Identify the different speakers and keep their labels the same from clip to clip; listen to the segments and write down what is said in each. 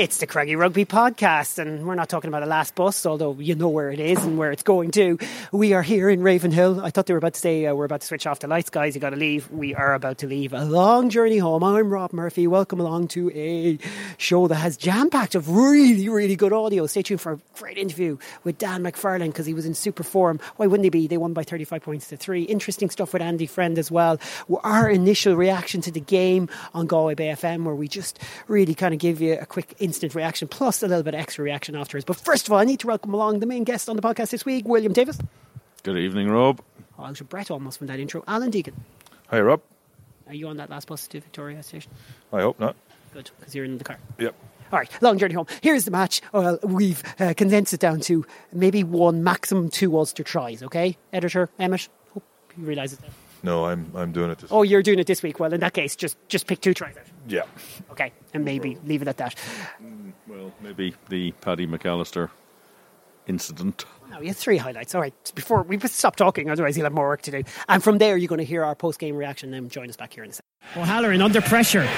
Speaker 1: It's the Craggy Rugby Podcast, and we're not talking about a last bus, although you know where it is and where it's going to. We are here in Ravenhill. I thought they were about to say uh, we're about to switch off the lights, guys. You got to leave. We are about to leave a long journey home. I'm Rob Murphy. Welcome along to a show that has jam packed of really, really good audio. Stay tuned for a great interview with Dan McFarland because he was in super form. Why wouldn't he be? They won by 35 points to three. Interesting stuff with Andy Friend as well. Our initial reaction to the game on Galway Bay FM, where we just really kind of give you a quick instant reaction, plus a little bit of extra reaction afterwards. But first of all, I need to welcome along the main guest on the podcast this week, William Davis.
Speaker 2: Good evening, Rob.
Speaker 1: Oh, I was a Brett almost from that intro. Alan Deegan.
Speaker 2: Hi, Rob.
Speaker 1: Are you on that last bus to Victoria Station?
Speaker 2: I hope not.
Speaker 1: Good, because you're in the car.
Speaker 2: Yep.
Speaker 1: All right, long journey home. Here's the match. Well, we've uh, condensed it down to maybe one, maximum two Ulster tries, okay? Editor, Emmett, hope you realise it.
Speaker 2: No, I'm I'm doing it this.
Speaker 1: Oh, you're doing it this week. Well, in that case, just just pick two tries out.
Speaker 2: Yeah.
Speaker 1: Okay, and maybe leave it at that.
Speaker 2: Mm, well, maybe the Paddy McAllister incident.
Speaker 1: Now, we have three highlights. All right, before we stop talking, otherwise he'll have more work to do. And from there, you're going to hear our post game reaction. Then join us back here in a second. O'Halloran under pressure,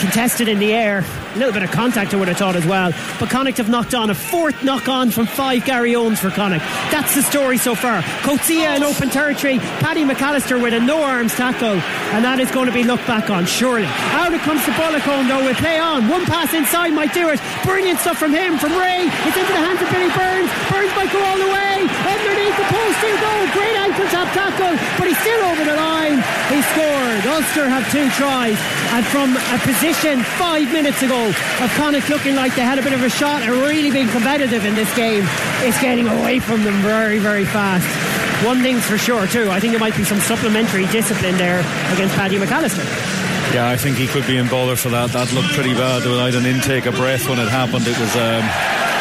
Speaker 1: contested in the air. A little bit of contact, I would have thought as well. But Connacht have knocked on a fourth knock on from five Garryowens for Connacht. That's the story so far. Coetzee in open territory. Paddy McAllister with a no arms tackle, and that is going to be looked back on surely. Out it comes to Baloucoune though. We play on. One pass inside might do it. Brilliant stuff from him, from Ray. It's into the hands of Billy Burns. Burns might go all the way. Underneath the post, you go. Great ankle tap tackle, but he's still over the line. He scored. Ulster have two tries, and from a position five minutes ago of Connacht looking like they had a bit of a shot and really being competitive in this game, it's getting away from them very, very fast. One thing's for sure too. I think there might be some supplementary discipline there against Paddy McAllister.
Speaker 3: Yeah, I think he could be in bother for that. That looked pretty bad. Like an intake of breath when it happened. It was um,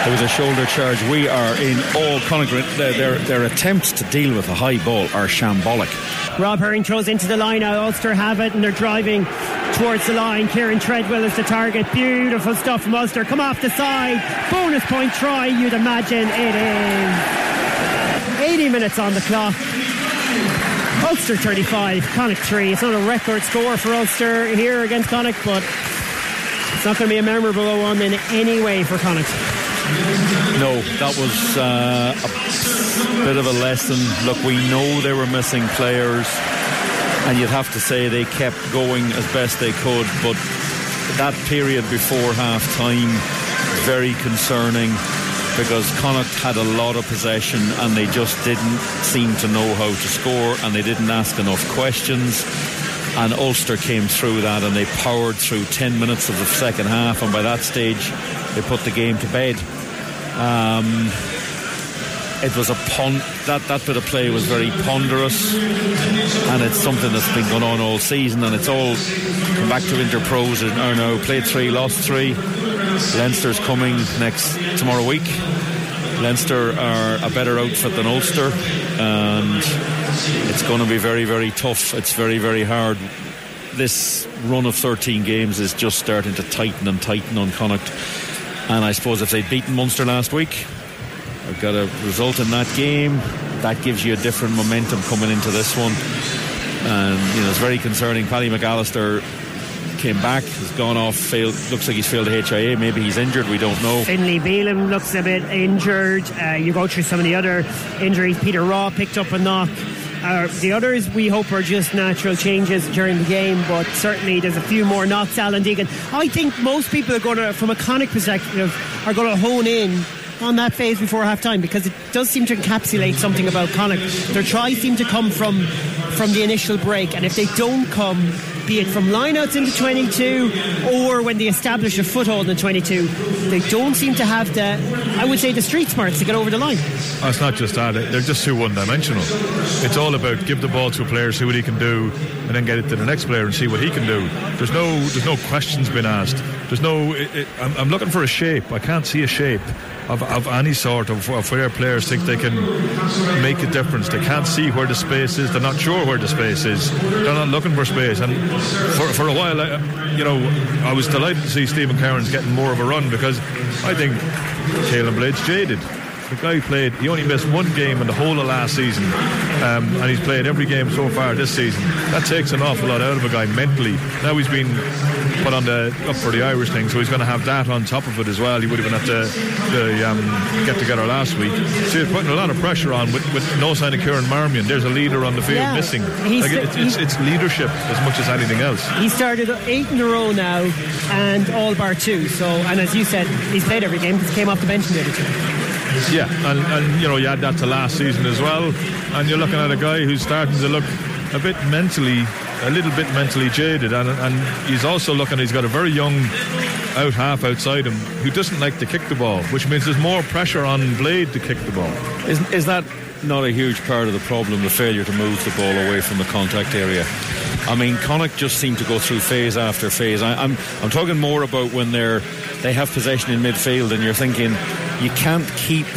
Speaker 3: it was a shoulder charge. We are in all Connacht. Their, their, their attempts to deal with a high ball are shambolic.
Speaker 1: Rob Herring throws into the line now. Ulster have it and they're driving towards the line. Kieran Treadwell is the target. Beautiful stuff from Ulster. Come off the side. Bonus point try, you'd imagine it is. 80 minutes on the clock. Ulster 35, Connacht 3. It's not a record score for Ulster here against Connacht, but it's not going to be a memorable one in any way for Connacht.
Speaker 3: No, that was uh, a bit of a lesson. Look, we know they were missing players, and you'd have to say they kept going as best they could, but that period before half time, very concerning because Connacht had a lot of possession and they just didn't seem to know how to score and they didn't ask enough questions. And Ulster came through that and they powered through 10 minutes of the second half, and by that stage, they put the game to bed. Um, it was a pon- that that bit of play was very ponderous, and it's something that's been going on all season, and it's all come back to Interpros and are now played three, lost three. Leinster's coming next tomorrow week. Leinster are a better outfit than Ulster, and it's going to be very, very tough. It's very, very hard. This run of 13 games is just starting to tighten and tighten on Connacht. And I suppose if they'd beaten Munster last week, I've got a result in that game, that gives you a different momentum coming into this one. And, you know, it's very concerning. Paddy McAllister came back, has gone off, failed, looks like he's failed the HIA. Maybe he's injured, we don't know.
Speaker 1: Finlay Bealham looks a bit injured. Uh, you go through some of the other injuries. Peter Robb picked up a knock. Uh, the others we hope are just natural changes during the game, but certainly there's a few more knocks. Alan Deegan. I think most people are going to, from a Connacht perspective, are going to hone in on that phase before half time because it does seem to encapsulate something about Connacht. Their tries seem to come from from the initial break, and if they don't come, be it from lineouts into 22 or when they establish a foothold in 22, they don't seem to have the, I would say, the street smarts to get over the line.
Speaker 4: Oh, it's not just that; they're just too one-dimensional. It's all about give the ball to a player, see what he can do, and then get it to the next player and see what he can do. There's no, there's no questions being asked. There's no. It, it, I'm, I'm looking for a shape. I can't see a shape of, of any sort of, of where players think they can make a difference. They can't see where the space is. They're not sure where the space is. They're not looking for space. And for, for a while, I, you know, I was delighted to see Stephen Kerins getting more of a run because I think Caolin Blade's jaded. The guy played. He only missed one game in the whole of last season, um, and he's played every game so far this season. That takes an awful lot out of a guy mentally. Now he's been put on the up for the Irish thing, so he's going to have that on top of it as well. He would have been at the, the um, get together last week. So he's putting a lot of pressure on with, with no sign of Kieran Marmion. There's a leader on the field
Speaker 1: Yeah.
Speaker 4: missing. Like, it's, it's, it's leadership as much as anything else.
Speaker 1: He started eight in a row now, and all bar two. So, and as you said, he's played every game because he came off the bench in the other two.
Speaker 4: Yeah, and, and you know you add that to last season as well, and you're looking at a guy who's starting to look a bit mentally, a little bit mentally jaded, and and he's also looking. He's got a very young out half outside him who doesn't like to kick the ball, which means there's more pressure on Blade to kick the ball.
Speaker 3: Is, is that not a huge part of the problem, the failure to move the ball away from the contact area? I mean, Connacht just seem to go through phase after phase. I, I'm I'm talking more about when they're they have possession in midfield, and you're thinking you can't keep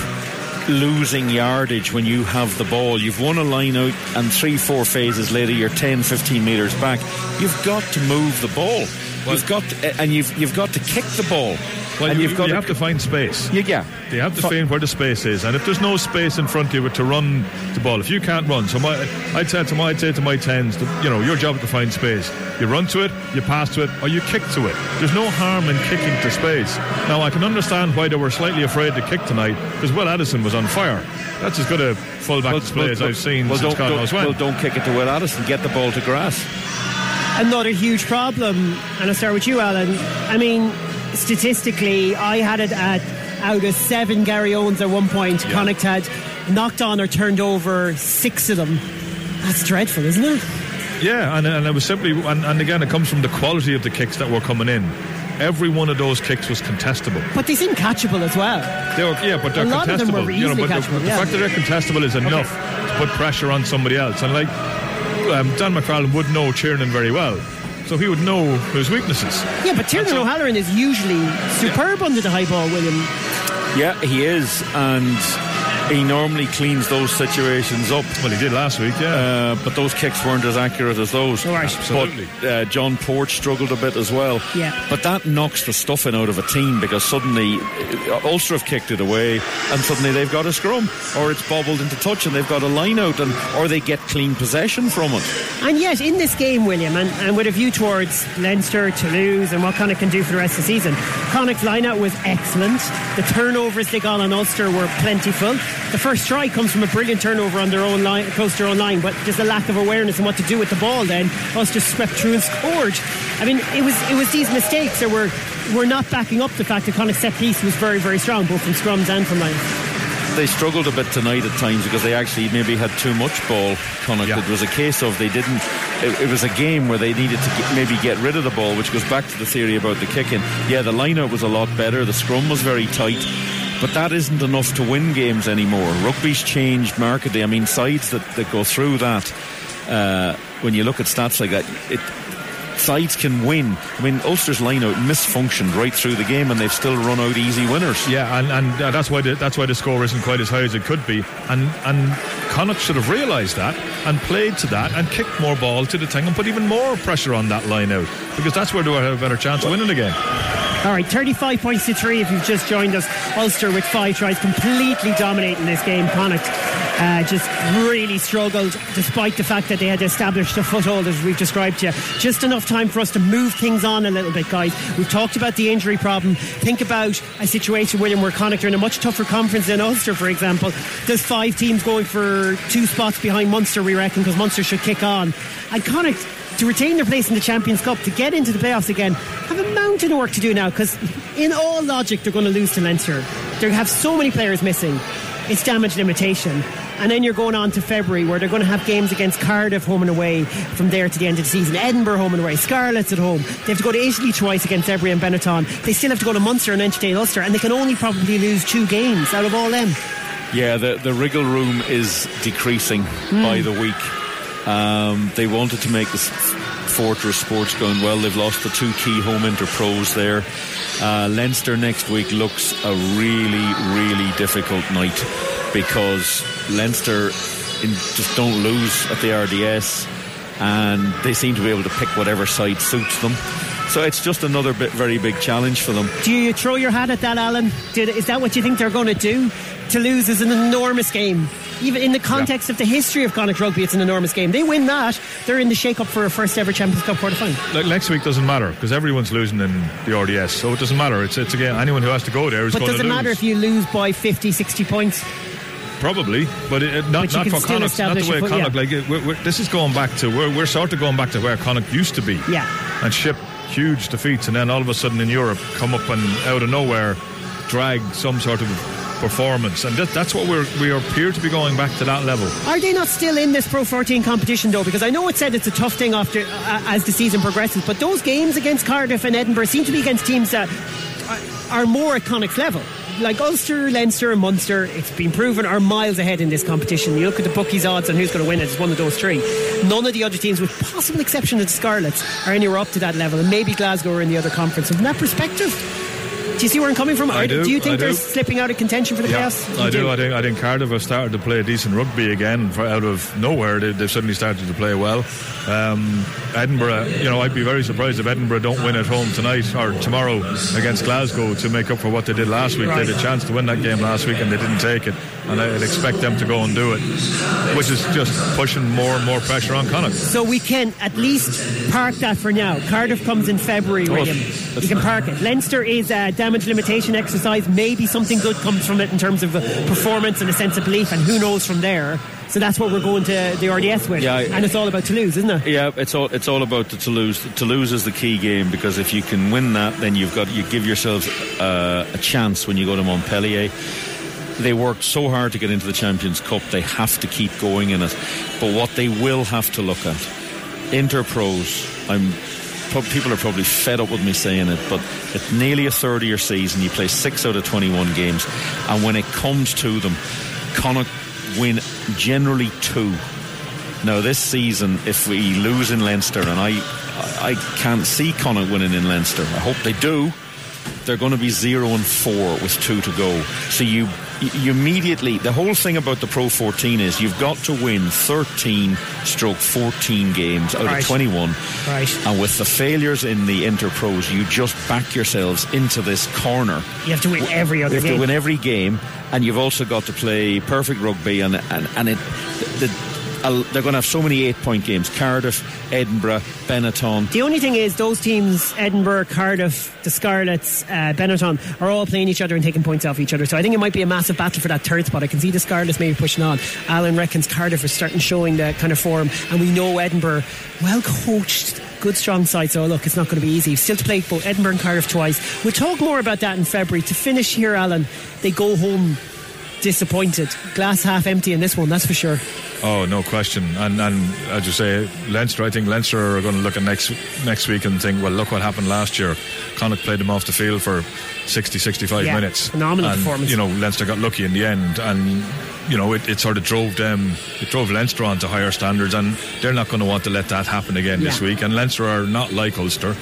Speaker 3: losing yardage when you have the ball. You've won a line out, and three, four phases later, you're 10, 15 metres back. You've got to move the ball. You've got to, and you've you've got to kick the ball.
Speaker 4: Well,
Speaker 3: and
Speaker 4: you,
Speaker 3: you've got
Speaker 4: you
Speaker 3: to,
Speaker 4: have to find space.
Speaker 3: You, yeah.
Speaker 4: You have to
Speaker 3: Fu-
Speaker 4: find where the space is, and if there's no space in front of you to run the ball, if you can't run, so my, I'd say to my, I'd say to my tens, that, you know, your job is to find space. You run to it, you pass to it, or you kick to it. There's no harm in kicking to space. Now I can understand why they were slightly afraid to kick tonight, because Will Addison was on fire. That's as good a fullback display as I've seen
Speaker 3: well,
Speaker 4: since
Speaker 3: don't,
Speaker 4: God
Speaker 3: don't,
Speaker 4: knows when.
Speaker 3: well, don't kick it to Will Addison. Get the ball to grass.
Speaker 1: Another huge problem, and I'll start with you, Alan. I mean, statistically, I had it at out of seven Garryowens at one point.
Speaker 4: Yeah.
Speaker 1: Connacht had knocked on or turned over six of them. That's dreadful, isn't it?
Speaker 4: Yeah, and, and it was simply, and, and again, it comes from the quality of the kicks that were coming in. Every one of those kicks was contestable.
Speaker 1: But they seem catchable as well.
Speaker 4: They were, yeah, but they're contestable. you know, but the, the fact that they're contestable is enough to put pressure on somebody else. And like um, Dan McFarland would know Tiernan very well, so he would know his weaknesses.
Speaker 1: Yeah, but Tiernan
Speaker 4: That's all.
Speaker 1: O'Halloran is usually superb under the high ball, William.
Speaker 3: Yeah, he is, and he normally cleans those situations up.
Speaker 4: Well, he did last week, yeah.
Speaker 3: Uh, but those kicks weren't as accurate as those.
Speaker 1: Right.
Speaker 4: Absolutely.
Speaker 3: But uh, John Porch struggled a bit as well.
Speaker 1: Yeah.
Speaker 3: But that knocks the stuffing out of a team because suddenly uh, Ulster have kicked it away and suddenly they've got a scrum or it's bobbled into touch and they've got a line out and or they get clean possession from it.
Speaker 1: And yet, in this game, William, and, and with a view towards Leinster, Toulouse, and what Connacht can do for the rest of the season, Connacht's line-out was excellent. The turnovers they got on Ulster were plentiful. The first try comes from a brilliant turnover on their own line, close to their own line, but just a lack of awareness and what to do with the ball. Then Ulster swept through and scored. I mean, it was it was these mistakes that were were not backing up the fact that Connacht's set piece was very very strong, both from scrums and from lines
Speaker 3: They struggled a bit tonight at times because they actually maybe had too much ball. Connacht.
Speaker 4: Yeah.
Speaker 3: It was a case of they didn't. It, it was a game where they needed to get, maybe get rid of the ball, which goes back to the theory about the kicking. Yeah, the line-out was a lot better. The scrum was very tight. But that isn't enough to win games anymore. Rugby's changed markedly. I mean, sides that, that go through that, uh, when you look at stats like that, it, sides can win. I mean, Ulster's line-out misfunctioned right through the game, and they've still run out easy winners.
Speaker 4: Yeah, and, and uh, that's why the, that's why the score isn't quite as high as it could be. And and Connacht should have realised that and played to that and kicked more ball to the thing and put even more pressure on that line out because that's where they would have a better chance of winning again.
Speaker 1: All right, 35 points to three if you've just joined us. Ulster with five tries, completely dominating this game. Connacht uh, just really struggled despite the fact that they had established a foothold as we've described to you. Just enough time for us to move things on a little bit, guys. We've talked about the injury problem. Think about a situation, William, where Connacht are in a much tougher conference than Ulster, for example. There's five teams going for two spots behind Munster, we reckon, because Munster should kick on. And Connacht to retain their place in the Champions Cup, to get into the playoffs again, have a mountain of work to do now because, in all logic, they're going to lose to Leinster. They have so many players missing. It's damage limitation. And then you're going on to February where they're going to have games against Cardiff home and away from there to the end of the season. Edinburgh home and away. Scarlets at home. They have to go to Italy twice against Zebre and Benetton. They still have to go to Munster and entertain Ulster. And they can only probably lose two games out of all them.
Speaker 3: Yeah, the, the wriggle room is decreasing hmm. by the week. Um, they wanted to make this Fortress Sports going well. They've lost the two key home interpros there. Uh, Leinster next week looks a really, really difficult night because Leinster in, just don't lose at the RDS and they seem to be able to pick whatever side suits them. So it's just another bit, very big challenge for them.
Speaker 1: Do you throw your hat at that, Alan? Did, is that what you think they're going to do? to lose is an enormous game. Even in the context yeah. of the history of Connacht rugby, it's an enormous game. They win that, they're in the shake-up for a first ever Champions Cup quarter final.
Speaker 4: Like next week doesn't matter because everyone's losing in the RDS, so it doesn't matter. It's it's again anyone who has to go there is
Speaker 1: but
Speaker 4: going
Speaker 1: to lose. But does it matter if you lose by 50, 60 points?
Speaker 4: Probably, but it, not, not for Connacht. Not the way Connacht. Yeah. Like it, we're, we're, this is going back to we're, we're sort of going back to where Connacht used to be.
Speaker 1: Yeah.
Speaker 4: And ship huge defeats, and then all of a sudden in Europe come up and out of nowhere drag some sort of performance, and that, that's what we're we appear to be going back to that level.
Speaker 1: Are they not still in this Pro 14 competition though? Because I know it said it's a tough thing after uh, as the season progresses, but those games against Cardiff and Edinburgh seem to be against teams that are, more Connacht's level like Ulster, Leinster, and Munster, it's been proven are miles ahead in this competition. You look at the bookies' odds and who's going to win it, it's one of those three. None of the other teams, with possible exception of the Scarlets, are anywhere up to that level, and maybe Glasgow are in the other conference. from that perspective, do you see where I'm coming from?
Speaker 4: I do,
Speaker 1: do you think
Speaker 4: I
Speaker 1: they're slipping out of contention for the
Speaker 4: yeah,
Speaker 1: playoffs?
Speaker 4: I do. do. I think I think Cardiff have started to play decent rugby again. For out of nowhere, they, have suddenly started to play well. Um, Edinburgh, you know, I'd be very surprised if Edinburgh don't win at home tonight or tomorrow against Glasgow to make up for what they did last week. Right. They had a chance to win that game last week and they didn't take it. And I'd expect them to go and do it, which is just pushing more and more pressure on Connacht.
Speaker 1: So we can at least park that for now. Cardiff comes in February, William. Oh, you can park it. Leinster is a damage limitation exercise. Maybe something good comes from it in terms of performance and a sense of belief, and who knows from there. So that's what we're going to the RDS with. Yeah, and it's all about Toulouse, isn't it?
Speaker 3: Yeah, it's all it's all about the Toulouse. Toulouse is the key game because if you can win that, then you've got you give yourselves uh, a chance when you go to Montpellier. They worked so hard to get into the Champions Cup. They have to keep going in it. But what they will have to look at, Interpros. I'm people are probably fed up with me saying it, but it's nearly a third of your season. You play six out of 21 games, and when it comes to them, Connacht win generally two. Now, this season, if we lose in Leinster, and I, I can't see Connacht winning in Leinster, I hope they do. They're going to be zero and four with two to go. So you you immediately the whole thing about the Pro 14 is you've got to win 13 stroke 14 games out right. of 21
Speaker 1: right
Speaker 3: and with the failures in the Interpros you just back yourselves into this corner
Speaker 1: you have to win every other game.
Speaker 3: you have
Speaker 1: game.
Speaker 3: to win every game and you've also got to play perfect rugby and and, and it the, they're going to have so many eight point games Cardiff, Edinburgh, Benetton.
Speaker 1: The only thing is, those teams, Edinburgh, Cardiff, the Scarlets, uh, Benetton, are all playing each other and taking points off each other. So I think it might be a massive battle for that third spot. I can see the Scarlets maybe pushing on. Alan reckons Cardiff is starting showing that kind of form, and we know Edinburgh, well coached good strong side. So look, it's not going to be easy. Still to play both Edinburgh and Cardiff twice. We'll talk more about that in February. To finish here, Alan, they go home disappointed. Glass half empty in this one, that's for sure.
Speaker 4: Oh, no question. And and as you say, Leinster, I think Leinster are going to look at next next week and think, well, look what happened last year. Connacht played them off the field for 60, 65
Speaker 1: yeah,
Speaker 4: minutes.
Speaker 1: Phenomenal
Speaker 4: and,
Speaker 1: performance.
Speaker 4: You know, Leinster got lucky in the end, and you know, it, it, sort of drove them, it drove Leinster on to higher standards, and they're not going to want to let that happen again yeah. this week. And Leinster are not like Ulster.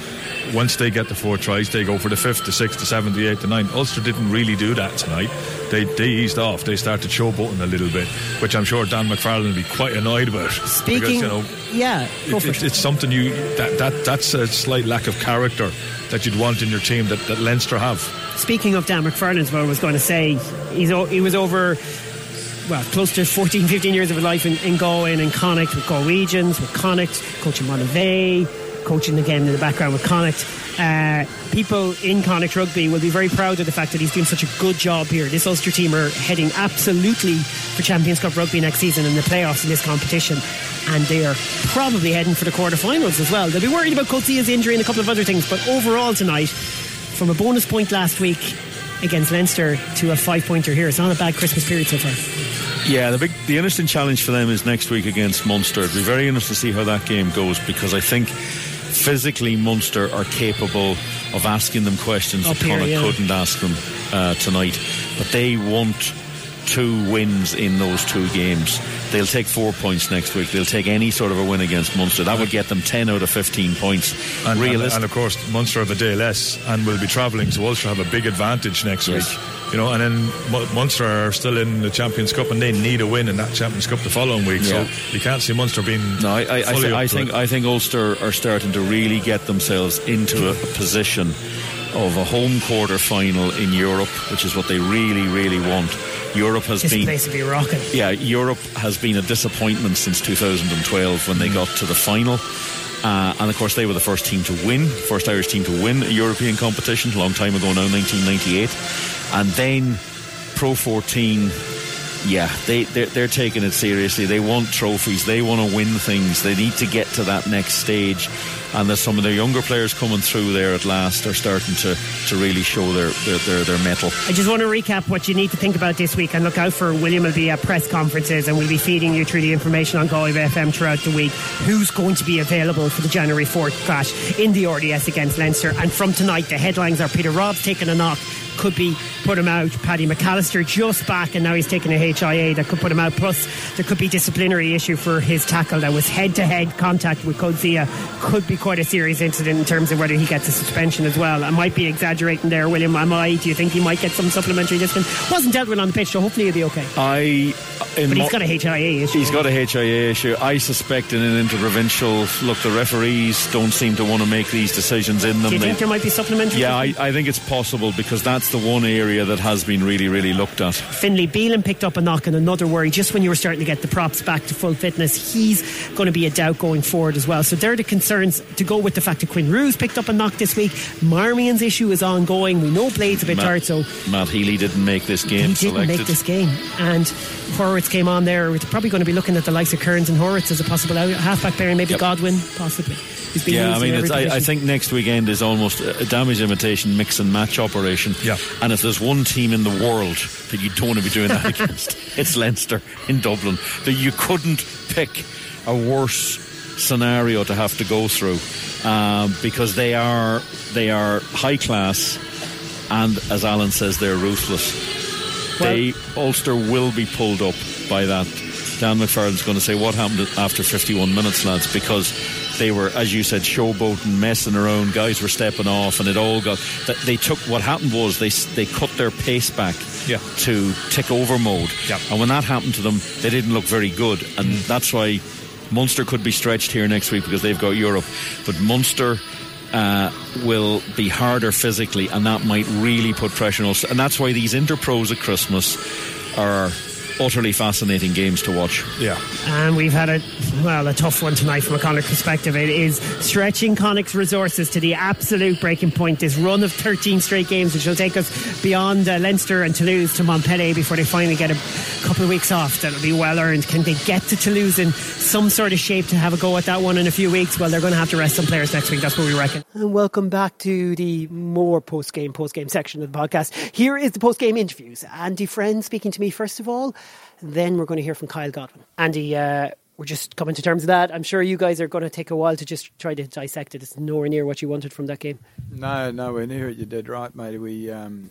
Speaker 4: Once they get the four tries, they go for the fifth, the sixth, the seventh, the eighth, the ninth. Ulster didn't really do that tonight. They they eased off. They started showboating a little bit, which I'm sure Dan McFarland will be quite annoyed about.
Speaker 1: Speaking,
Speaker 4: because, you know,
Speaker 1: yeah,
Speaker 4: it, it, it's something you that that that's a slight lack of character that you'd want in your team that, that Leinster have.
Speaker 1: Speaking of Dan McFarland, what I was going to say, he's he was over well, close to 14, 15 years of his life in, in Galway and in Connacht with Galwegians, with Connacht, coaching Monivea, coaching again in the background with Connacht. Uh, people in Connacht Rugby will be very proud of the fact that he's doing such a good job here. This Ulster team are heading absolutely for Champions Cup Rugby next season and the playoffs in this competition. And they are probably heading for the quarterfinals as well. They'll be worried about Coetzee's injury and a couple of other things, but overall tonight, from a bonus point last week against Leinster to a five pointer here, it's not a bad Christmas period so far.
Speaker 3: Yeah, the big, the interesting challenge for them is next week against Munster. It'll be very interesting to see how that game goes because I think physically Munster are capable of asking them questions
Speaker 1: Up
Speaker 3: that Connacht
Speaker 1: yeah.
Speaker 3: couldn't ask them uh, tonight. But they want two wins in those two games. They'll take four points next week. They'll take any sort of a win against Munster. That would get them 10 out of 15 points.
Speaker 4: And, and, and of course, Munster have a day less and will be travelling, so Ulster have a big advantage next yes. week. You know, and then Munster are still in the Champions Cup and they need a win in that Champions Cup the following week. Yeah. So you can't see Munster being.
Speaker 3: No, I, I,
Speaker 4: I, th-
Speaker 3: I think I think Ulster are starting to really get themselves into a, a position of a home quarter final in Europe, which is what they really, really want Europe has
Speaker 1: this
Speaker 3: been
Speaker 1: place be rocking.
Speaker 3: Yeah, Europe has been a disappointment since 2012 when they got to the final. Uh, and of course, they were the first team to win, first Irish team to win a European competition a long time ago now, 1998. And then Pro 14 yeah, they they're, they're, taking it seriously. They want trophies. They want to win things. They need to get to that next stage. And there's some of their younger players coming through there at last are starting to, to really show their, their, their, their mettle.
Speaker 1: I just want to recap what you need to think about this week and look out for William will be at press conferences and we'll be feeding you through the information on Galway FM throughout the week. Who's going to be available for the January 4th clash in the RDS against Leinster? And from tonight, the headlines are Peter Robb's taking a knock could be put him out. Paddy McAllister just back and now he's taking a HIA that could put him out. Plus, there could be disciplinary issue for his tackle that was head to head contact with Coetzee. Could be quite a serious incident in terms of whether he gets a suspension as well. I might be exaggerating there, William. Am I? Do you think he might get some supplementary discipline? Wasn't dealt with on the pitch, so hopefully he'll be okay.
Speaker 3: I.
Speaker 1: but he's got a HIA issue.
Speaker 3: He's got a HIA issue. I suspect in an interprovincial, look, the referees don't seem to want to make these decisions in them.
Speaker 1: Do you think
Speaker 3: they,
Speaker 1: there might be supplementary?
Speaker 3: Yeah, I, I think it's possible because that's the one area that has been really, really looked at.
Speaker 1: Finlay Bealham picked up a knock and another worry just when you were starting to get the props back to full fitness. He's going to be a doubt going forward as well. So they're the concerns to go with the fact that Quinn Roux picked up a knock this week. Marmion's issue is ongoing. We know Blade's a bit
Speaker 3: Matt,
Speaker 1: tired, so
Speaker 3: Matt Healy didn't make this game.
Speaker 1: He didn't
Speaker 3: selected.
Speaker 1: make this game, and Horwitz came on there. We're probably going to be looking at the likes of Kerins and Horwitz as a possible halfback there, and maybe
Speaker 3: yep.
Speaker 1: Godwin possibly.
Speaker 3: Yeah, I mean, I, I, think next weekend is almost a damage imitation mix and match operation.
Speaker 4: Yeah.
Speaker 3: And if there's one team in the world that you don't want to be doing that against, it's Leinster in Dublin. That you couldn't pick a worse scenario to have to go through um, because they are they are high class, and as Alan says, they're ruthless. Well, they Ulster will be pulled up by that. Dan McFarland's going to say what happened after 51 minutes, lads, because they were, as you said, showboating, messing around. Guys were stepping off, and it all got. They took what happened was they they cut their pace back
Speaker 4: yeah.
Speaker 3: to tick over mode,
Speaker 4: yeah.
Speaker 3: and when that happened to them, they didn't look very good, and mm. that's why Munster could be stretched here next week because they've got Europe, but Munster. Uh, will be harder physically, and that might really put pressure on us. And that's why these interpros at Christmas are utterly fascinating games to watch.
Speaker 4: Yeah.
Speaker 1: And we've had a well a tough one tonight from a Connacht perspective. It is stretching Connacht's resources to the absolute breaking point. This run of 13 straight games, which will take us beyond uh, Leinster and Toulouse to Montpellier before they finally get a couple of weeks off. That'll be well earned. Can they get to Toulouse in some sort of shape to have a go at that one in a few weeks? Well, they're going to have to rest some players next week. That's what we reckon. And welcome back to the more post game post game section of the podcast. Here is the post game interviews. Andy Friend speaking to me first of all. Then we're going to hear from Kyle Godwin. Andy, uh, we're just coming to terms with that. I'm sure you guys are going to take a while to just try to dissect it. It's nowhere near what you wanted from that game.
Speaker 5: No, nowhere near it. You did right, mate. We um,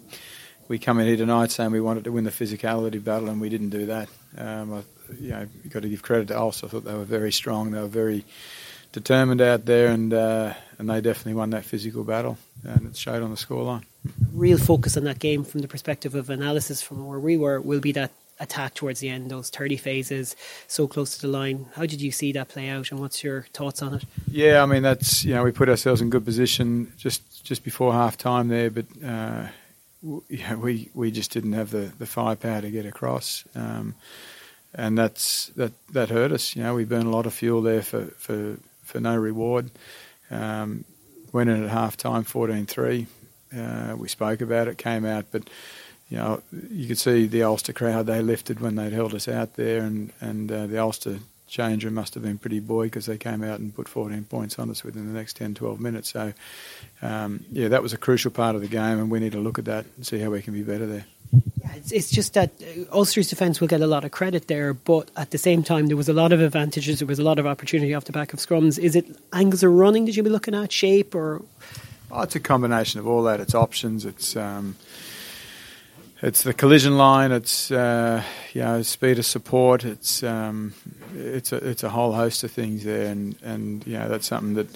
Speaker 5: we come in here tonight saying we wanted to win the physicality battle, and we didn't do that. Um, I, you know, you've got to give credit to Ulster. I thought they were very strong. They were very determined out there, and uh, and they definitely won that physical battle, and it showed on the scoreline.
Speaker 1: Real focus on that game from the perspective of analysis from where we were will be that attack towards the end, those 30 phases, so close to the line. How did you see that play out and what's your thoughts on it?
Speaker 5: Yeah, I mean, that's, you know, we put ourselves in good position just, just before half time there, but, uh, yeah, we, we just didn't have the, the firepower to get across. Um, and that's, that, that hurt us. You know, we burned a lot of fuel there for, for, for no reward. Um, went in at half time 14 3. Uh, we spoke about it, came out, but you know, you could see the Ulster crowd, they lifted when they'd held us out there, and, and uh, the Ulster changer must have been pretty buoyed because they came out and put 14 points on us within the next 10, 12 minutes. So, um, yeah, that was a crucial part of the game, and we need to look at that and see how we can be better there.
Speaker 1: Yeah, it's, it's just that uh, Ulster's defence will get a lot of credit there, but at the same time, there was a lot of advantages, there was a lot of opportunity off the back of scrums. Is it angles of running that you'll be looking at, shape, or?
Speaker 5: Oh, it's a combination of all that. It's options, it's. Um, it's the collision line. It's uh, you know speed of support. It's um, it's a it's a whole host of things there, and and you know that's something that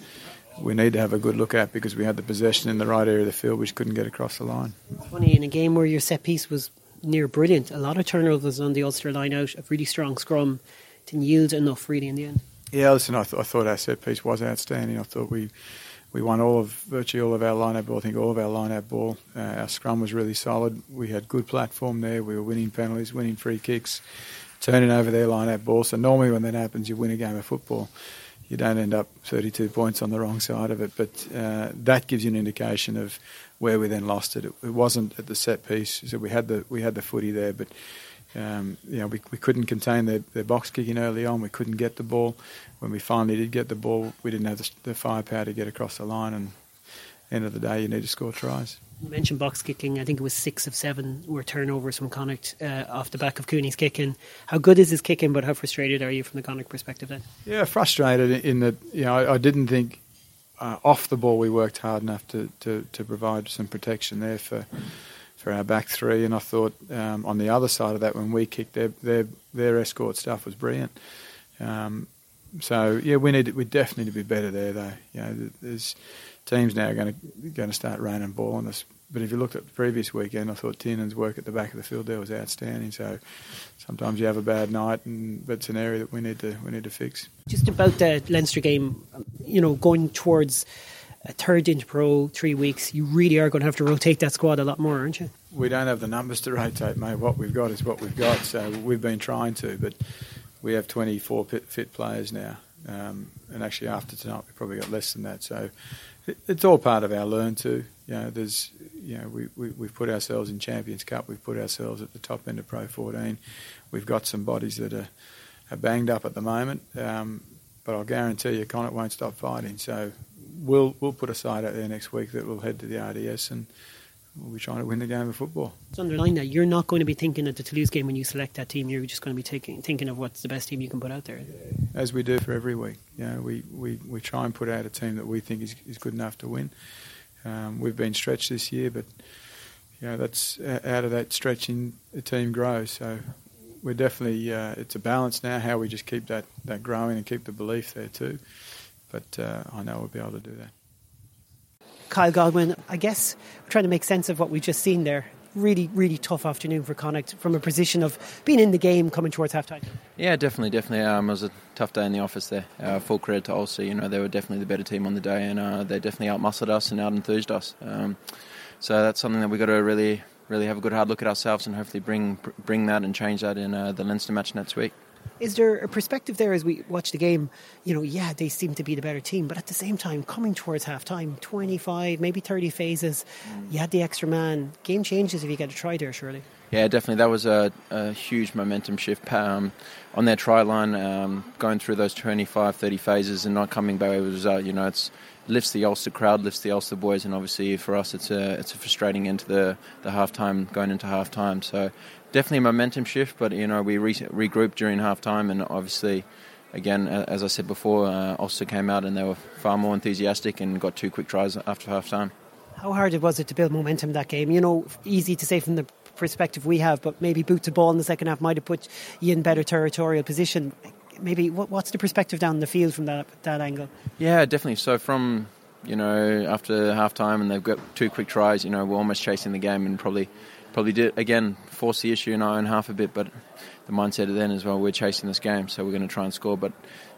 Speaker 5: we need to have a good look at because we had the possession in the right area of the field, which couldn't get across the line.
Speaker 1: Funny in a game where your set piece was near brilliant, a lot of turnovers on the Ulster line out, a really strong scrum, didn't yield enough really in the end.
Speaker 5: Yeah, listen, I, th- I thought our set piece was outstanding. I thought we we won all of virtually all of our line-out ball. I think all of our line-out ball. Uh, our scrum was really solid. We had good platform there. We were winning penalties, winning free kicks, turning over their line-out ball. So normally when that happens, you win a game of football. You don't end up 32 points on the wrong side of it, but uh, that gives you an indication of where we then lost it. It, it wasn't at the set piece. So we had the we had the footy there, but um, you know, we, we couldn't contain their, their box kicking early on. We couldn't get the ball. When we finally did get the ball, we didn't have the, the firepower to get across the line. And end of the day, you need to score tries.
Speaker 1: You mentioned box kicking. I think it was six of seven were turnovers from Connacht uh, off the back of Cooney's kicking. How good is his kicking, but how frustrated are you from the Connacht perspective then?
Speaker 5: Yeah, frustrated in that, you know, I, I didn't think uh, off the ball we worked hard enough to, to, to provide some protection there for for our back three. And I thought um, on the other side of that, when we kicked, their their, their escort stuff was brilliant. Um, so yeah, we need we definitely need to be better there though. You know, there's teams now going to going to start raining ball on us. But if you looked at the previous weekend, I thought Tiernan's work at the back of the field there was outstanding. So sometimes you have a bad night, and but it's an area that we need to we need to fix.
Speaker 1: Just about the Leinster game, you know, going towards a third into pro, three weeks, you really are going to have to rotate that squad a lot more, aren't you?
Speaker 5: We don't have the numbers to rotate, mate. What we've got is what we've got. So we've been trying to, but we have 24 fit players now. Um, and actually, after tonight, we've probably got less than that. So it's all part of our learn to. You know, there's, you know, we, we, we've put ourselves in Champions Cup. We've put ourselves at the top end of Pro 14. We've got some bodies that are, are banged up at the moment. Um, but I'll guarantee you, Connacht won't stop fighting. So we'll we'll put a side out there next week that will head to the RDS and we'll be trying to win the game of football.
Speaker 1: Let's underline that you're not going to be thinking at the Toulouse game when you select that team. You're just going to be taking, thinking of what's the best team you can put out there.
Speaker 5: As we do for every week, you know, we, we, we try and put out a team that we think is, is good enough to win. Um, we've been stretched this year, but you know that's out of that stretching, the team grows. So we're definitely uh, it's a balance now. How we just keep that, that growing and keep the belief there too but uh, I know we'll be able to do that.
Speaker 1: Kyle Godwin, I guess we're trying to make sense of what we've just seen there. Really, really tough afternoon for Connacht from a position of being in the game coming towards half time.
Speaker 6: Yeah, definitely, definitely. Um, it was a tough day in the office there. Uh, full credit to Ulster. You know, they were definitely the better team on the day, and uh, they definitely outmuscled us and out-enthused us. Um, so that's something that we've got to really, really have a good hard look at ourselves and hopefully bring bring that and change that in uh, the Leinster match next week.
Speaker 1: Is there a perspective there as we watch the game? You know, yeah, they seem to be the better team, but at the same time, coming towards half time, 25, maybe 30 phases, you had the extra man. Game changes if you get a try there, surely.
Speaker 6: Yeah, definitely. That was a, a huge momentum shift um, on their try line, um, going through those 25, 30 phases and not coming back with a result. You know, it's lifts the Ulster crowd, lifts the Ulster boys, and obviously for us, it's a it's a frustrating into the the half time going into half time. So definitely a momentum shift, but you know we re- regrouped during half time, and obviously, again, as I said before, uh, Ulster came out and they were far more enthusiastic and got two quick tries after half time.
Speaker 1: How hard it was it to build momentum that game? You know, easy to say from the perspective we have, but maybe boot to ball in the second half might have put you in better territorial position. Maybe what, what's the perspective down the field from that that angle?
Speaker 6: Yeah, definitely. So from you know after half time and they've got two quick tries, you know we're almost chasing the game and probably probably did again force the issue in our own half a bit, but the mindset then as well, we're chasing this game, so we're going to try and score. But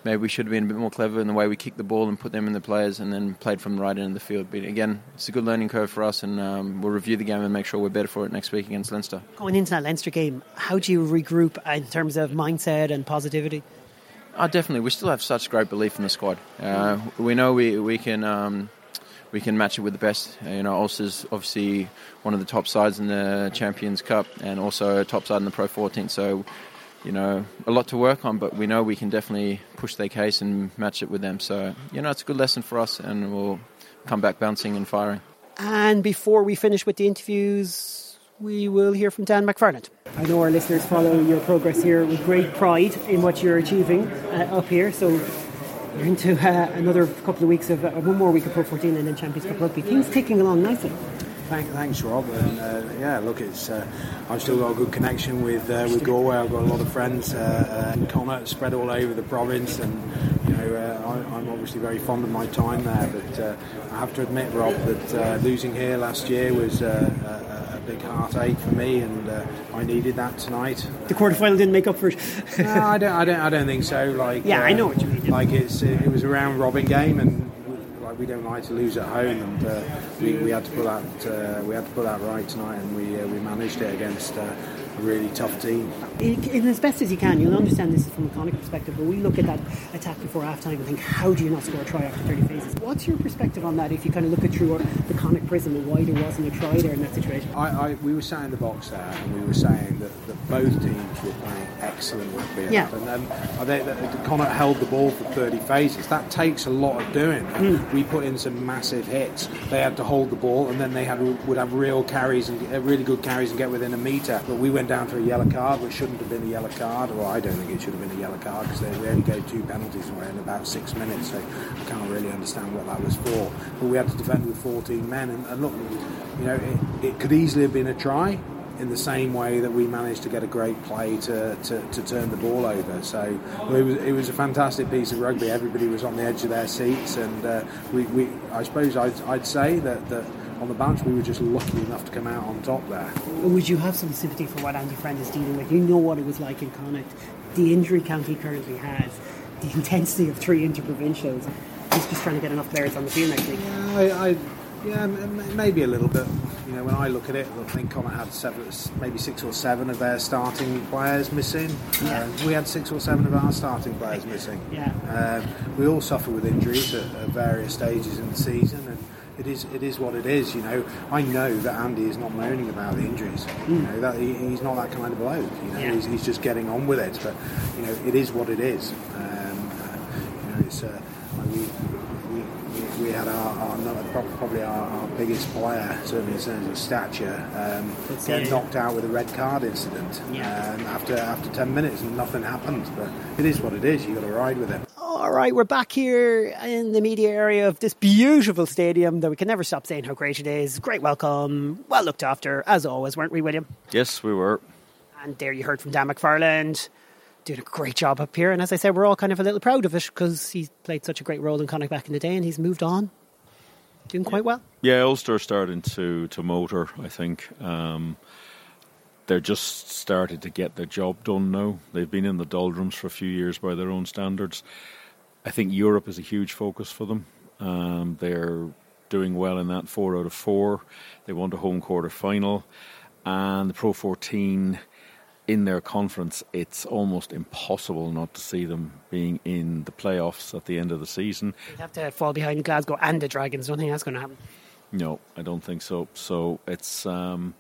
Speaker 6: maybe we should have been a bit more clever in the way we kicked the ball and put them in the players, and then played from the right end of the field. But again, it's a good learning curve for us, and um, we'll review the game and make sure we're better for it next week against Leinster.
Speaker 1: Going into that Leinster game, how do you regroup in terms of mindset and positivity?
Speaker 6: Oh, definitely. We still have such great belief in the squad. Uh, we know we we can. Um, we can match it with the best. You know, Ulster's obviously one of the top sides in the Champions Cup and also a top side in the Pro 14. So, you know, a lot to work on, but we know we can definitely push their case and match it with them. So, you know, it's a good lesson for us, and we'll come back bouncing and firing.
Speaker 1: And before we finish with the interviews, we will hear from Dan McFarland. I know our listeners follow your progress here with great pride in what you're achieving uh, up here. So you're into uh, another couple of weeks of uh, one more week of Pro 14 and then Champions Cup rugby. Things ticking along nicely.
Speaker 7: Thank, thanks, Rob. And uh, yeah, look, it's uh, I've still got a good connection with uh, with Galway. I've got a lot of friends uh, and Connacht spread all over the province, and you know I, am obviously very fond of my time there. But I have to admit, Rob, that losing here last year was big heartache for me, and uh, I needed that tonight.
Speaker 1: The quarterfinal didn't make up for it.
Speaker 7: no, I don't, I don't, I don't think so. Like,
Speaker 1: yeah, uh, I know what you mean.
Speaker 7: Like it's, it was a round robin game, and like we don't like to lose at home, and uh, we, we had to pull that uh, we had to put that right tonight, and we uh, we managed it against uh, really tough team.
Speaker 1: In, as best as you can, you'll understand this from a Connacht perspective, but we look at that attack before half time and think, how do you not score a try after 30 phases? What's your perspective on that if you kind of look at through the Connacht prism and why there wasn't a try there in that situation?
Speaker 7: I, I, we were sat in the box there and we were saying that, that both teams were playing excellent rugby.
Speaker 1: Yeah.
Speaker 7: And then think that Connacht held the ball for 30 phases. That takes a lot of doing. Mm. We put in some massive hits. They had to hold the ball and then they had would have real carries and really good carries and get within a metre. But we went down for a yellow card, which shouldn't have been a yellow card. Well, I don't think it should have been a yellow card because they only gave two penalties away in about six minutes. So I can't really understand what that was for. But we had to defend with 14 men, and, and look, you know, it, it could easily have been a try in the same way that we managed to get a great play to, to, to turn the ball over. So it, was, it was a fantastic piece of rugby. Everybody was on the edge of their seats, and uh, we, we, I suppose I'd, I'd say that, that on the bench we were just lucky enough to come out on top there.
Speaker 1: Would you have some sympathy for what Andy Friend is dealing with? You know what it was like in Connacht, the injury count he currently has, the intensity of three interprovincials. He's just trying to get enough players on the field next week.
Speaker 7: Yeah, I, I yeah, maybe a little bit. You know, when I look at it, I think Connacht had seven, maybe six or seven of their starting players missing. Yeah. Uh, we had six or seven of our starting players missing.
Speaker 1: Yeah.
Speaker 7: Um, we all suffer with injuries at, at, various stages in the season, and it is it is what it is. You know, I know that Andy is not moaning about the injuries. Mm. You know, that he, he's not that kind of bloke. You know, yeah. he's, he's, just getting on with it. But you know, it is what it is. Um, uh, you know, it's. Uh, we, we had our, our probably our, our, biggest player, certainly in terms of stature, um, get knocked out with a red card incident yeah. um, after after ten minutes, and nothing happened. But it is what it is. You got to ride with it.
Speaker 1: All right, we're back here in the media area of this beautiful stadium that we can never stop saying how great it is. Great welcome, well looked after, as always, weren't we, William?
Speaker 3: Yes, we were.
Speaker 1: And there you heard from Dan McFarland doing a great job up here. And as I said, we're all kind of a little proud of it because he's played such a great role in Connacht back in the day and he's moved on. Doing quite well.
Speaker 3: Yeah, Ulster are starting to, to motor, I think. Um, they're just started to get their job done now. They've been in the doldrums for a few years by their own standards. I think Europe is a huge focus for them. Um, they're doing well in that four out of four. They won the home quarter final. And the Pro 14 in their conference, it's almost impossible not to see them being in the playoffs at the end of the season.
Speaker 1: They'd have to fall behind Glasgow and the Dragons. Don't think that's going to happen.
Speaker 3: No, I don't think so. So it's um,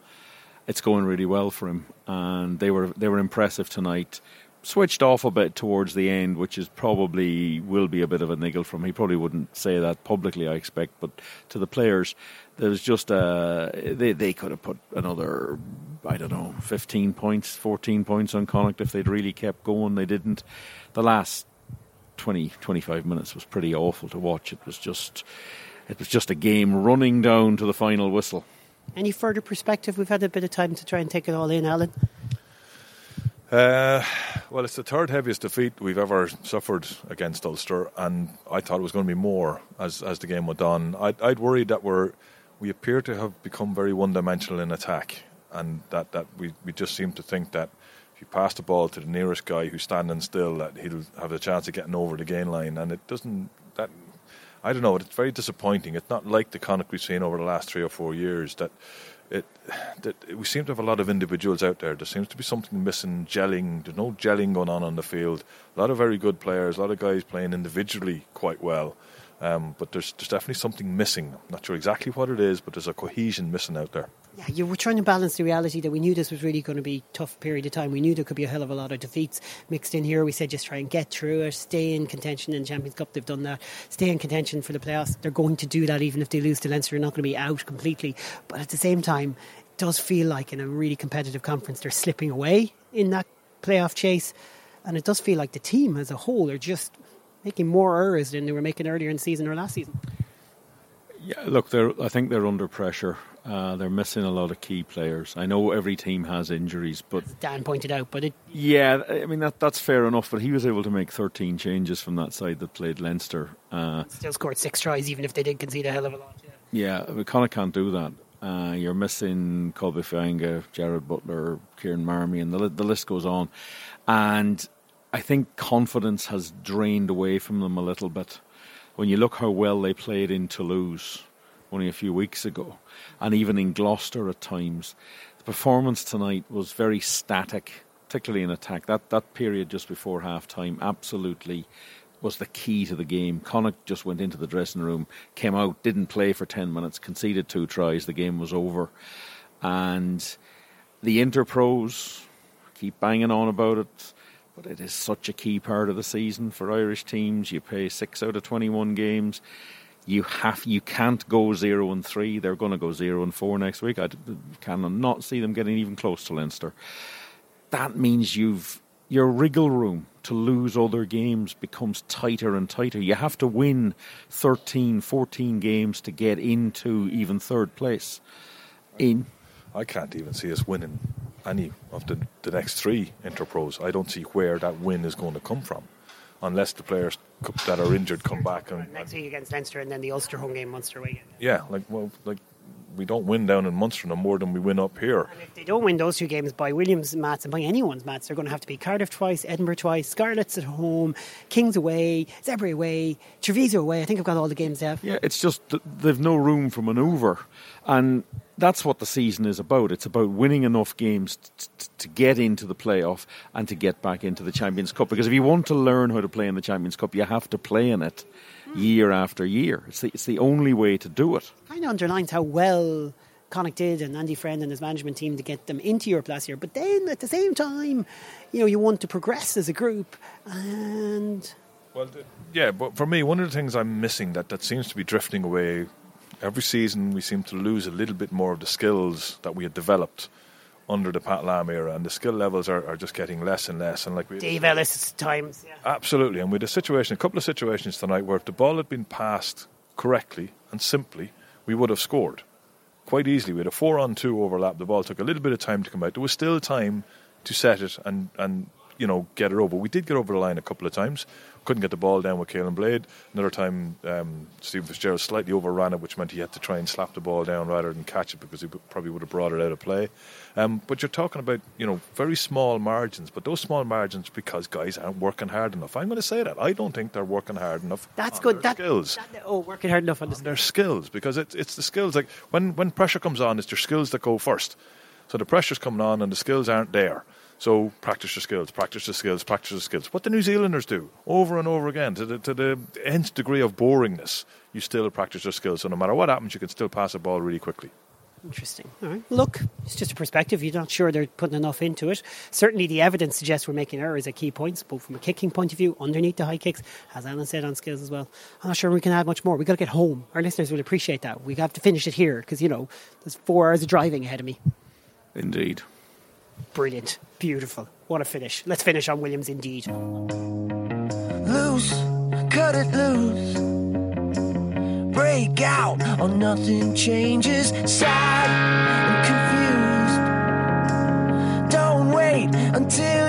Speaker 3: it's going really well for him, and they were they were impressive tonight. Switched off a bit towards the end, which is probably will be a bit of a niggle from. He probably wouldn't say that publicly, I expect, but to the players, there was just uh, they they could have put another I don't know, 15 points, 14 points on Connacht if they'd really kept going. They didn't. The last 20, 25 minutes was pretty awful to watch. It was just, it was just a game running down to the final whistle.
Speaker 1: Any further perspective? We've had a bit of time to try and take it all in, Alan.
Speaker 4: Uh, well, it's the third heaviest defeat we've ever suffered against Ulster, and I thought it was going to be more as as the game went on. I'd, I'd worried that we're we appear to have become very one dimensional in attack and that, that we, we just seem to think that if you pass the ball to the nearest guy who's standing still, that he'll have a chance of getting over the gain line, and it doesn't. That I don't know. It's very disappointing. It's not like the Connacht we've seen over the last three or four years. That it that we seem to have a lot of individuals out there. There seems to be something missing, gelling. There's no gelling going on on the field. A lot of very good players. A lot of guys playing individually quite well. Um, but there's, there's definitely something missing. I'm not sure exactly what it is, but there's a cohesion missing out there.
Speaker 1: Yeah, you were trying to balance the reality that we knew this was really going to be a tough period of time. We knew there could be a hell of a lot of defeats mixed in here. We said just try and get through it, stay in contention in the Champions Cup. They've done that. Stay in contention for the playoffs. They're going to do that even if they lose to Leinster. They're not going to be out completely. But at the same time, it does feel like in a really competitive conference they're slipping away in that playoff chase. And it does feel like the team as a whole are just making more errors than they were making earlier in the season or last season.
Speaker 3: Yeah, look, I think they're under pressure. Uh, they're missing a lot of key players. I know every team has injuries, but
Speaker 1: As Dan pointed out, but it
Speaker 3: yeah, I mean that that's fair enough. But he was able to make 13 changes from that side that played Leinster.
Speaker 1: Uh, still scored six tries, even if they did concede a hell of a lot.
Speaker 3: Yeah, yeah of can't do that. Uh, you're missing Colby Fainga, Jarrad Butler, Kieran Marmion, and the the list goes on. And I think confidence has drained away from them a little bit. when you look how well they played in Toulouse only a few weeks ago, and even in Gloucester at times, the performance tonight was very static, particularly in attack. That that period just before half time absolutely was the key to the game. Connacht just went into the dressing room, came out, didn't play for 10 minutes, conceded two tries, the game was over. And the Interpros keep banging on about it, but it is such a key part of the season for Irish teams. You play 6 out of 21 games. You have you can't go 0 and 3. They're going to go 0 and 4 next week. I cannot see them getting even close to Leinster. That means you've your wriggle room to lose other games becomes tighter and tighter. You have to win 13, 14 games to get into even third place. In
Speaker 4: I can't even see us winning any of the, the next three Interpros. I don't see where that win is going to come from, unless the players that are injured come back and
Speaker 1: next week against Leinster and then the Ulster home game Munster away.
Speaker 4: Yeah, like well, like we don't win down in Munster no more than we win up here.
Speaker 1: And if they don't win those two games by Williams' mats and by anyone's mats, they're going to have to be Cardiff twice, Edinburgh twice, Scarlets at home, Kings away, Zebre away, Treviso away. I think I've got all the games there.
Speaker 3: Yeah, it's just they've no room for manoeuvre. And that's what the season is about. It's about winning enough games t- t- to get into the playoff and to get back into the Champions Cup. Because if you want to learn how to play in the Champions Cup, you have to play in it Mm. year after year. It's the, it's the only way to do it.
Speaker 1: Kind of underlines how well Connacht did and Andy Friend and his management team to get them into Europe last year. But then at the same time, you know, you want to progress as a group and.
Speaker 4: Well, yeah, but for me, one of the things I'm missing that, that seems to be drifting away every season, we seem to lose a little bit more of the skills that we had developed under the Pat Lam era, and the skill levels are, are just getting less and less. And like we,
Speaker 1: Dave Ellis times, yeah.
Speaker 4: absolutely. And we had a situation, a couple of situations tonight where if the ball had been passed correctly and simply, we would have scored quite easily. We had a four on two overlap. The ball took a little bit of time to come out. There was still time to set it and and you know get it over. We did get over the line a couple of times couldn't get the ball down with Caolin Blade. Another time, um, Stephen Fitzgerald slightly overran it, which meant he had to try and slap the ball down rather than catch it because he probably would have brought it out of play. Um, but you're talking about you know very small margins, but those small margins because guys aren't working hard enough. I'm going to say that I don't think they're working hard enough.
Speaker 1: That's good. That,
Speaker 4: skills.
Speaker 1: That, oh, working hard enough on,
Speaker 4: the their skills because it's it's the skills. Like when when pressure comes on, it's your skills that go first. So the pressure's coming on and the skills aren't there. So practice your skills, practice your skills, practice your skills. What the New Zealanders do over and over again to the, to the nth degree of boringness, you still practice your skills. So no matter what happens, you can still pass a ball really quickly.
Speaker 1: Interesting. All right. Look, it's just a perspective. You're not sure they're putting enough into it. Certainly, the evidence suggests we're making errors at key points, both from a kicking point of view, underneath the high kicks, as Alan said on skills as well. I'm not sure we can add much more. We've got to get home. Our listeners will appreciate that. We have to finish it here because, you know, there's four hours of driving ahead of me.
Speaker 3: Indeed.
Speaker 1: Brilliant. Beautiful. What a finish. Let's finish on Williams indeed.
Speaker 8: Loose, cut it loose. Break out, or nothing changes. Sad and confused. Don't wait until